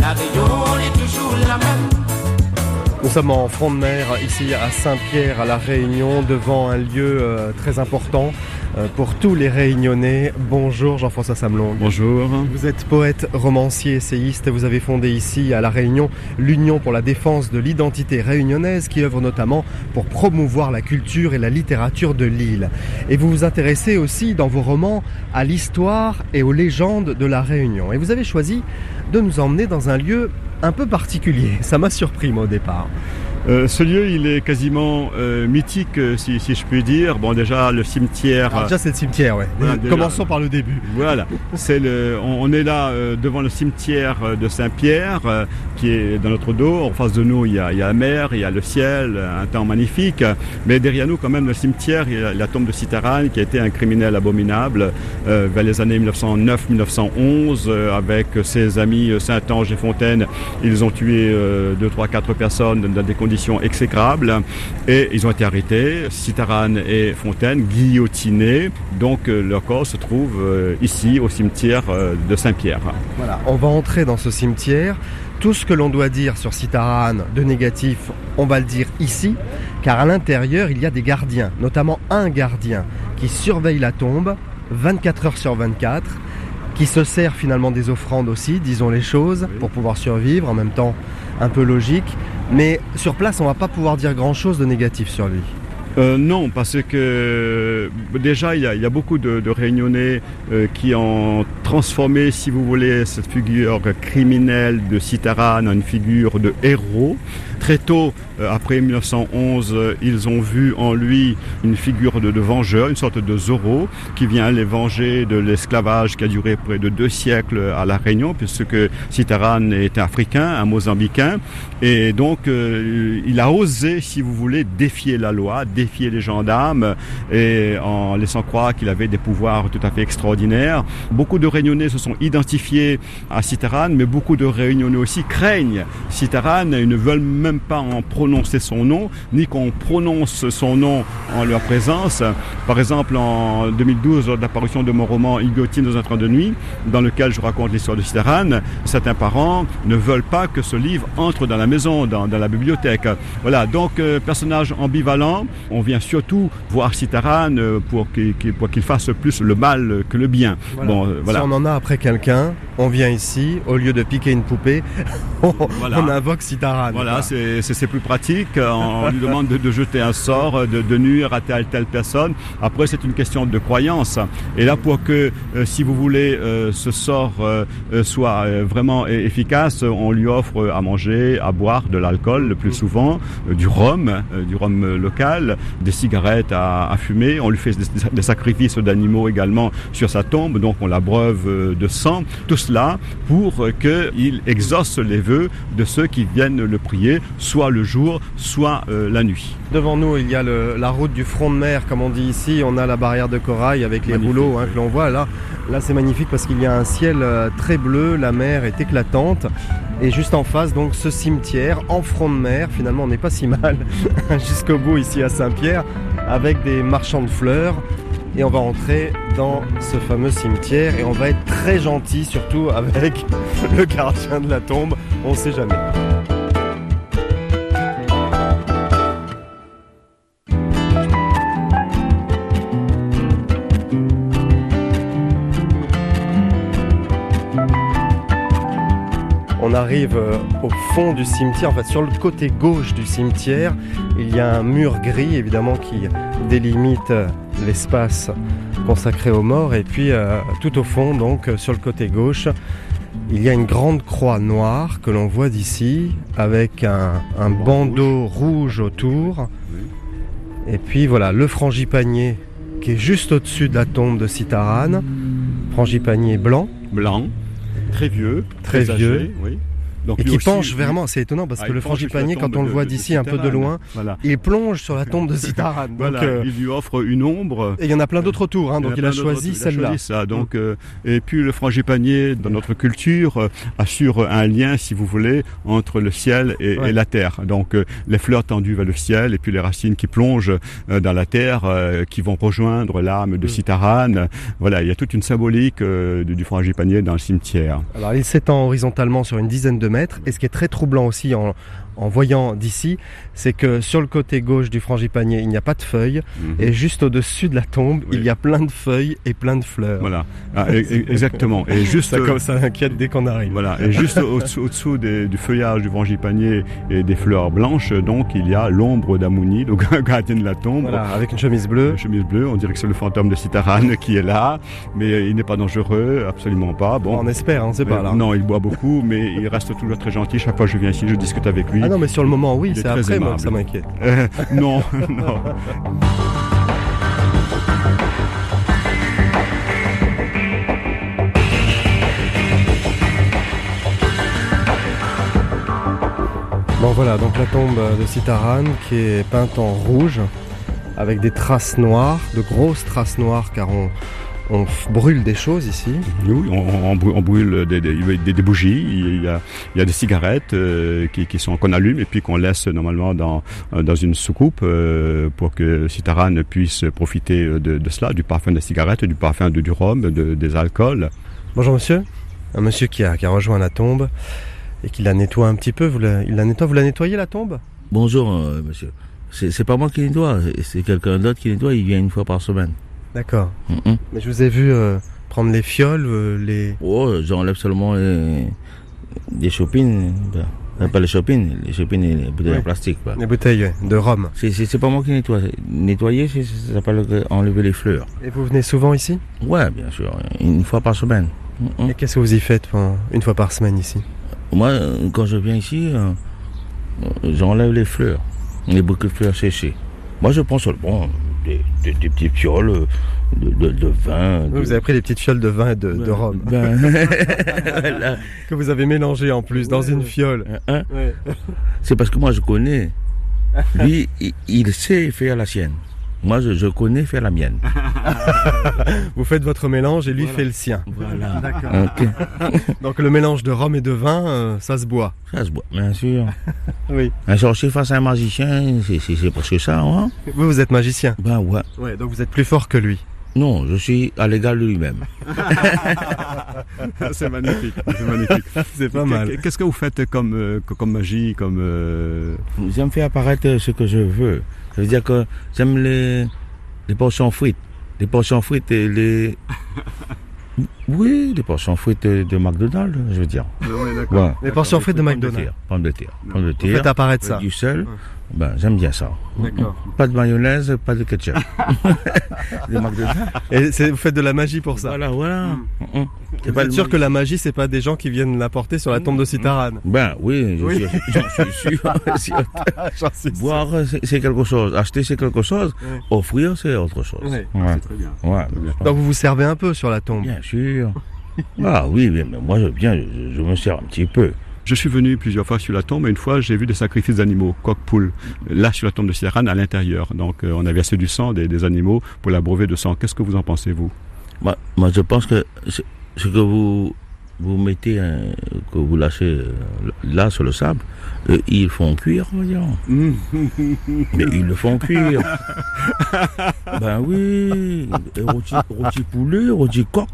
La Réunion est toujours la même. Nous sommes en front de mer ici à Saint-Pierre à La Réunion devant un lieu euh, très important euh, pour tous les Réunionnais. Bonjour Jean-François Samelon. Bonjour. Vous êtes poète, romancier, essayiste. Vous avez fondé ici à La Réunion l'Union pour la défense de l'identité réunionnaise qui œuvre notamment pour promouvoir la culture et la littérature de l'île. Et vous vous intéressez aussi dans vos romans à l'histoire et aux légendes de La Réunion. Et vous avez choisi de nous emmener dans un lieu un peu particulier. Ça m'a surpris moi au départ. Euh, ce lieu, il est quasiment euh, mythique, euh, si, si je puis dire. Bon, déjà, le cimetière. Alors déjà c'est le cimetière, ouais. Voilà, déjà. Commençons par le début. Voilà, c'est le, on, on est là euh, devant le cimetière de Saint-Pierre, qui est dans notre dos. En face de nous, il y, a, il y a la mer, il y a le ciel, un temps magnifique. Mais derrière nous, quand même, le cimetière, il y a la tombe de Citaran, qui a été un criminel abominable vers les années 1909-1911, euh, avec ses amis Saint-Ange et Fontaine. Ils ont tué euh, deux, trois, quatre personnes dans des conditions exécrables et ils ont été arrêtés. Citaran et Fontaine guillotinés. Donc euh, leur corps se trouve euh, ici au cimetière euh, de Saint-Pierre. Voilà, on va entrer dans ce cimetière. Tout ce que l'on doit dire sur Citaran de négatif, on va le dire ici, car à l'intérieur, il y a des gardiens, notamment un gardien qui surveille la tombe 24 heures sur 24, qui se sert finalement des offrandes aussi, disons les choses, pour pouvoir survivre, en même temps un peu logique. Mais sur place, on va pas pouvoir dire grand-chose de négatif sur lui. Euh, non, parce que déjà, il y a, beaucoup de, Réunionnais euh, qui ont transformé, si vous voulez, cette figure criminelle de Citaran en une figure de héros. Très tôt, euh, après 1911, euh, ils ont vu en lui une figure de, vengeur, une sorte de Zorro, qui vient les venger de l'esclavage qui a duré près de deux siècles à La Réunion, puisque Citaran est africain, un mozambicain, et donc euh, il a osé, si vous voulez, défier la loi, les gendarmes, et en laissant croire qu'il avait des pouvoirs tout à fait extraordinaires. Beaucoup de Réunionnais se sont identifiés à Citaran, mais beaucoup de Réunionnais aussi craignent Citaran et ne veulent même pas en prononcer son nom, ni qu'on prononce son nom en leur présence. Par exemple, en 2012, lors de l'apparition de mon roman Igotine dans un train de nuit, dans lequel je raconte l'histoire de Citaran, certains parents ne veulent pas que ce livre entre dans la maison, dans, dans la bibliothèque. Voilà, donc euh, personnage ambivalent. On vient surtout voir Citaran euh, pour qu'il fasse plus le mal que le bien. Voilà. Bon, euh, voilà. Si on en a après quelqu'un, on vient ici, au lieu de piquer une poupée, *laughs* on, Voilà. on invoque Citaran. Voilà, c'est plus pratique. On lui demande de, de jeter un sort, de, de nuire à telle telle personne. Après, c'est une question de croyance. Et là, pour que, euh, si vous voulez, euh, ce sort soit vraiment efficace, on lui offre à manger, à boire de l'alcool le plus souvent, du rhum, du rhum local, des cigarettes à, à fumer. On lui fait des, des sacrifices d'animaux également sur sa tombe, donc on l'abreuve euh, de sang. Tout cela pour qu'il exauce les vœux de ceux qui viennent le prier, soit le jour, soit euh, la nuit. Devant nous, il y a le- la route du front de mer, comme on dit ici. On a la barrière de corail avec les Magnifique, rouleaux hein, que l'on voit. Là, là c'est magnifique parce qu'il y a un ciel euh, très bleu, la mer est éclatante. Et juste en face, donc, ce cimetière en front de mer. Finalement, on n'est pas si mal *laughs* jusqu'au bout ici à Avec des marchands de fleurs. Et on va entrer dans ce fameux cimetière et on va être très gentil, surtout avec *laughs* le gardien de la tombe. On sait jamais. On arrive euh, au fond du cimetière, en fait sur le côté gauche du cimetière, il y a un mur gris évidemment qui délimite euh, l'espace consacré aux morts. Et puis euh, tout au fond donc sur le côté gauche, il y a une grande croix noire que l'on voit d'ici avec un, un bandeau rouge. autour. Et puis voilà, le frangipanier qui est juste au-dessus de la tombe de Citaran, frangipanier blanc. Blanc, très vieux, Très âgé, vieux. oui. Donc Et qui aussi, penche vraiment, c'est étonnant parce Ah, que il le frangipanier, quand on le voit d'ici un peu de loin, Voilà. il plonge sur la tombe de *laughs* Citaran. Donc, Voilà, euh, il lui offre une ombre. Et il y en a plein d'autres autour, hein, Il donc il a choisi il a celle-là. ça. Donc, euh, et puis le frangipanier, dans notre culture, euh, assure un lien, si vous voulez, entre le ciel et, Ouais. et la terre. Donc, euh, les fleurs tendues vers le ciel et puis les racines qui plongent dans la terre, qui vont rejoindre l'âme Mm. de Citaran. Voilà, il y a toute une symbolique du, du frangipanier dans le cimetière. Alors il s'étend horizontalement sur une dizaine de et ce qui est très troublant aussi en, en voyant d'ici, c'est que sur le côté gauche du frangipanier, il n'y a pas de feuilles, Mhm. et juste au-dessus de la tombe, Oui. il y a plein de feuilles et plein de fleurs. Voilà, Ah, e- e- exactement. Et *laughs* juste, Ça, comme ça inquiète dès qu'on arrive. Voilà, et juste au-dessous au-dessous des- du feuillage du frangipanier et des fleurs blanches, donc il y a l'ombre d'Amouni, le *laughs* gardien de la tombe. Voilà, avec une chemise bleue. Une chemise bleue, on dirait que c'est le fantôme de Citaran *laughs* qui est là, mais il n'est pas dangereux, absolument pas. Bon, On espère, on sait pas là. Non, il boit beaucoup, mais il reste toujours très gentil. Chaque fois que je viens ici, je discute avec lui. Ah non, mais sur le moment, oui, c'est après, moi, aimable. ça m'inquiète. Euh, *laughs* non, non. Bon voilà, donc la tombe de Citaran qui est peinte en rouge avec des traces noires, de grosses traces noires car on, on brûle des choses ici. Oui, on, on brûle- on brûle des, des- des- des bougies, il y a, il y a des cigarettes euh, qui, qui sont qu'on allume et puis qu'on laisse normalement dans, euh, dans une soucoupe euh, pour que Citaran puisse profiter de, de cela, du parfum des cigarettes, du parfum de, du rhum, de- des alcools. Bonjour monsieur. Un monsieur qui a, qui a rejoint la tombe et qui la nettoie un petit peu. Vous la, il la nettoie, vous la nettoyez la tombe? Bonjour, euh, monsieur. C'est pas moi qui nettoie, c'est quelqu'un d'autre qui nettoie, il vient une fois par semaine. D'accord. Mais je vous ai vu euh, prendre les fioles, euh, les... Oh, j'enlève seulement les, les chopines, ben, euh, pas les chopines, les chopines et les bouteilles Oui. en plastique. les bouteilles ouais, de rhum. C'est- pas moi qui nettoie. Nettoyer, c'est- ça s'appelle euh, enlever les fleurs. Et vous venez souvent ici? Ouais, bien sûr, une fois par semaine. Mhm. Et qu'est-ce que vous y faites pendant- une fois par semaine ici? Moi, euh, quand je viens ici, euh, euh, j'enlève les fleurs, les bouquets de fleurs séchées. Moi, je prends seulement des, des, des petites fioles euh, de, de, de vin. de- Vous avez pris des petites fioles de vin de, Ben, ben, *laughs* voilà. que vous avez mélangé en plus dans une fiole. Hein C'est parce que moi, je connais. *laughs* Lui, il, il sait faire la sienne. Moi, je, je connais faire la mienne. *laughs* Vous faites votre mélange et lui Voilà. fait le sien. Voilà. D'accord. *laughs* Donc le mélange de rhum et de vin, euh, ça se boit. Ça se boit, bien sûr. *laughs* Oui. Un sorcier face à un magicien, c'est- c'est c'est presque ça, hein Vous, vous êtes magicien. Ben ouais. Ouais, donc vous êtes plus fort que lui. Non, je suis à l'égal de lui-même. c'est magnifique, c'est magnifique. C'est pas mal. Qu'est-ce que vous faites comme, euh, comme magie, comme... euh, J'aime faire apparaître ce que je veux. Ça veut dire que j'aime les, les portions frites. Les portions frites et les... *laughs* Oui, les portions frites de, de McDonald's, je veux dire. Ouais. Les portions frites de Pommes McDonald's. terre, Pommes de terre. Pommes de terre. faites apparaître ça. Du sel. Ben, j'aime bien ça. D'accord. Pas de mayonnaise, pas de ketchup. *laughs* McDonald's. Et c'est- vous faites de la magie pour ça. Voilà, voilà. Mhm. C'est Vous pas êtes sûr que la magie, c'est pas des gens qui viennent l'apporter sur la tombe de Citaran Ben oui, je Oui. suis- j'en suis sûr. *laughs* sûr. J'en suis sûr. Boire, c'est c'est quelque chose. Acheter, c'est quelque chose. Ouais. Offrir, c'est autre chose. Ouais. Ouais. Très bien. Ouais. Donc vous vous servez un peu sur la tombe? Bien sûr. *laughs* ah oui, mais mais moi, je viens, je, je me sers un petit peu. Je suis venu plusieurs fois sur la tombe et une fois j'ai vu des sacrifices d'animaux, coq, poule, là sur la tombe de Citaran à l'intérieur. Donc euh, on a versé du sang des, animaux pour l'abreuver de sang. Qu'est-ce que vous en pensez, vous? Moi, je pense que ce que vous, vous mettez, hein, que vous lâchez euh, là sur le sable, euh, ils font cuire, on va dire. *laughs* Mais ils le font cuire. ben oui, rôti, rôti poulet, rôti coq.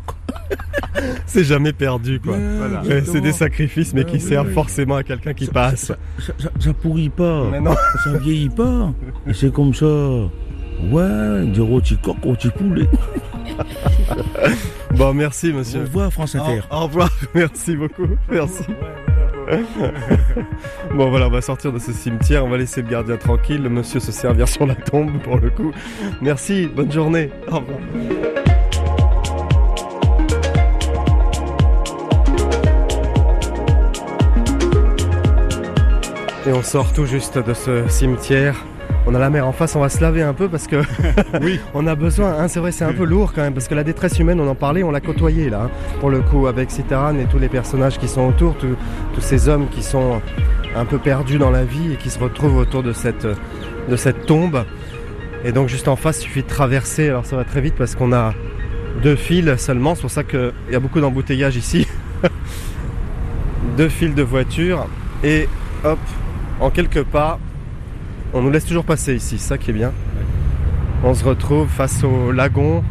C'est jamais perdu quoi. Voilà. Ouais, c'est des sacrifices mais qui Ouais, servent ouais. forcément à quelqu'un qui passe. Ça, ça, ça- ça pourrit pas. Mais non. Ça vieillit pas. Et c'est comme ça. Ouais, du rôti coq, rôti poulet. *laughs* Bon merci Au monsieur. revoir, France Inter. Au, au revoir, *laughs* merci beaucoup, merci. *laughs* bon voilà, on va sortir de ce cimetière, on va laisser le gardien tranquille, le monsieur se servir sur la tombe pour le coup. Merci, bonne journée. Au revoir. Et on sort tout juste de ce cimetière. On a la mer en face, on va se laver un peu parce que *laughs* Oui. *laughs* on a besoin, hein, c'est vrai, c'est un peu lourd quand même, parce que la détresse humaine, on en parlait, on l'a côtoyé là, hein, pour le coup, avec Citaran et tous les personnages qui sont autour, tous- tous ces hommes qui sont un peu perdus dans la vie et qui se retrouvent autour de cette, de cette tombe. Et donc juste en face, il suffit de traverser, alors ça va très vite parce qu'on a deux fils seulement, c'est pour ça qu'il y a beaucoup d'embouteillages ici. *laughs* deux fils de voitures, et hop, en quelques pas, on nous laisse toujours passer ici, ça qui est bien. On se retrouve face au lagon.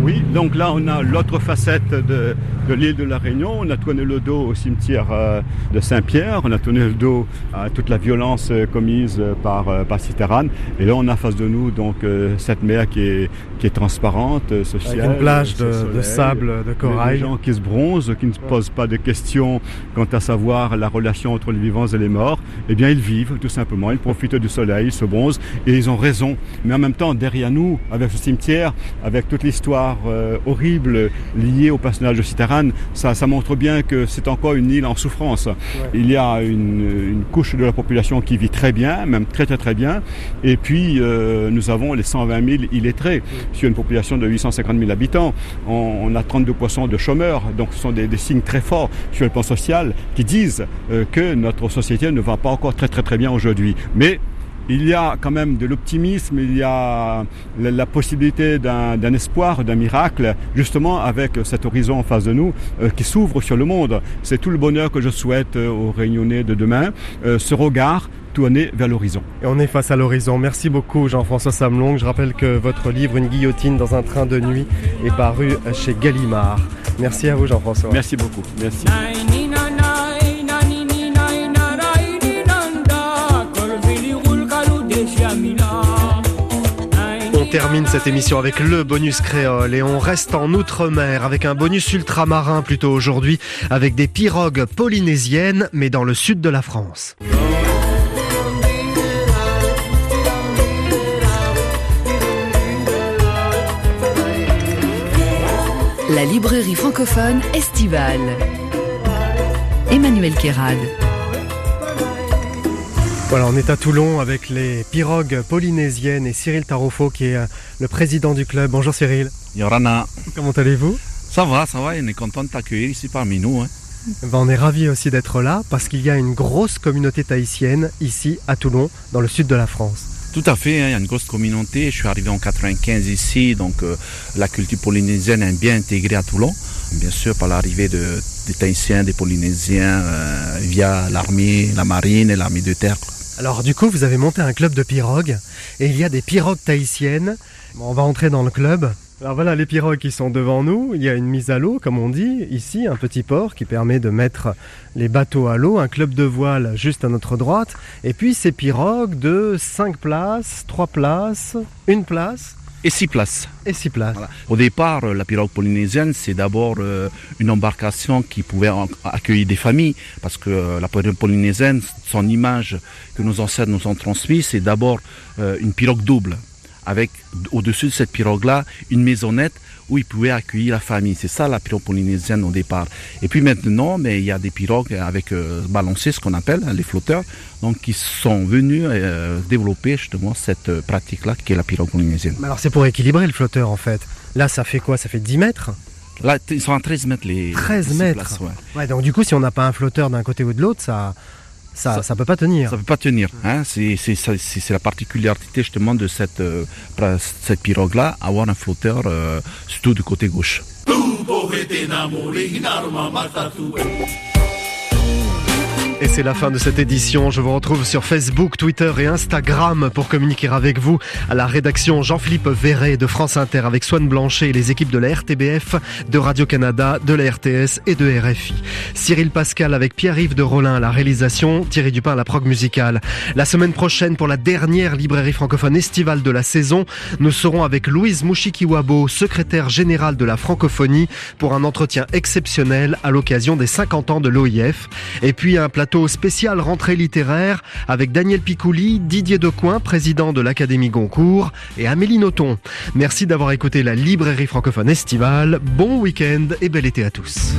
Oui, donc là on a l'autre facette de, de l'île de la Réunion. On a tourné le dos au cimetière euh, de Saint-Pierre. On a tourné le dos à toute la violence euh, commise par, euh, par Citerane. Et là, on a face de nous donc cette mer qui est, qui est transparente, ce Avec ciel, une plage de, sable, de Des corail. gens qui se bronzent, qui ne se posent pas de questions quant à savoir la relation entre les vivants et les morts. Eh bien, ils vivent tout simplement. Ils profitent du soleil, ils se bronzent et ils ont raison. Mais en même temps, derrière nous, avec ce cimetière, avec toute l'histoire euh, horrible liée au personnage de Citerane, ça, ça montre bien que c'est encore une île en souffrance. Il y a une, une couche de la population qui vit très bien, même très très très bien. Et puis, euh, nous avons les 120 000 illettrés sur une population de 850 000 habitants. On, on a 32% de chômeurs. Donc, ce sont des, des signes très forts sur le plan social qui disent euh, que notre société ne va pas encore très très très bien aujourd'hui. Mais il y a quand même de l'optimisme, il y a la, la possibilité d'un d'un espoir, d'un miracle, justement avec cet horizon en face de nous euh, qui s'ouvre sur le monde. C'est tout le bonheur que je souhaite euh, aux Réunionnais de demain, euh, ce regard tourné vers l'horizon. Et on est face à l'horizon. Merci beaucoup Jean-François Samlong. Je rappelle que votre livre Une guillotine dans un train de nuit est paru chez Gallimard. Merci à vous Jean-François. Merci beaucoup. Merci. Termine cette émission avec le bonus créole et on reste en outre-mer avec un bonus ultramarin plutôt aujourd'hui avec des pirogues polynésiennes mais dans le sud de la France. La librairie francophone estivale. Emmanuel Kérad. Voilà, on est à Toulon avec les pirogues polynésiennes et Cyril Tarofo qui est euh, le président du club. Bonjour Cyril. Yorana. Comment allez-vous? Ça va, ça va, on est content de t'accueillir ici parmi nous. Hein. Ben, On est ravis aussi d'être là parce qu'il y a une grosse communauté tahitienne ici à Toulon, dans le sud de la France. Tout à fait, hein, il y a une grosse communauté. Je suis arrivé en 95 ici, donc euh, la culture polynésienne est bien intégrée à Toulon. Bien sûr, par l'arrivée de, des Tahitiens, des Polynésiens, euh, via l'armée, la marine et l'armée de terre. Alors du coup, vous avez monté un club de pirogues et il y a des pirogues tahitiennes. On va entrer dans le club. Alors voilà les pirogues qui sont devant nous. Il y a une mise à l'eau, comme on dit, ici, un petit port qui permet de mettre les bateaux à l'eau, un club de voile juste à notre droite, et puis ces pirogues de 5 places, 3 places, une place Et six places. et 6 places. Voilà. Au départ, euh, la pirogue polynésienne, c'est d'abord euh, une embarcation qui pouvait accueillir des familles, parce que euh, la pirogue polynésienne, son image que nos ancêtres nous ont transmise, c'est d'abord euh, une pirogue double, avec au-dessus de cette pirogue-là une maisonnette où ils pouvaient accueillir la famille. C'est ça la pirogue polynésienne au départ. Et puis maintenant, mais il y a des pirogues avec euh, balanciers, ce qu'on appelle hein, les flotteurs, donc qui sont venus euh, développer justement cette euh, pratique-là qui est la pirogue polynésienne. Mais Alors c'est pour équilibrer le flotteur en fait. Là ça fait quoi? Ça fait 10 mètres? Là, ils sont à 13 mètres les 13 les six mètres. places, ouais. Ouais, donc du coup si on n'a pas un flotteur d'un côté ou de l'autre, ça, ça, ça, Ça- peut pas tenir. Ça peut pas tenir. Hein? C'est la particularité justement de cette, euh, cette pirogue-là, avoir un flotteur euh, surtout du côté gauche. Et c'est la fin de cette édition. Je vous retrouve sur Facebook, Twitter et Instagram pour communiquer avec vous. À la rédaction Jean-Philippe Verret de France Inter avec Swan Blanchet et les équipes de la RTBF, de Radio-Canada, de la RTS et de RFI. Cyril Pascal avec Pierre-Yves de Rollin à la réalisation, Thierry Dupin à la prog musicale. La semaine prochaine, pour la dernière librairie francophone estivale de la saison, nous serons avec Louise Mouchikiwabo, secrétaire générale de la francophonie, pour un entretien exceptionnel à l'occasion des 50 ans de l'OIF. Et puis un plateau spécial rentrée littéraire avec Daniel Picouli, Didier Decoing, président de l'Académie Goncourt, et Amélie Nothomb. Merci d'avoir écouté la librairie francophone estivale. Bon week-end et bel été à tous.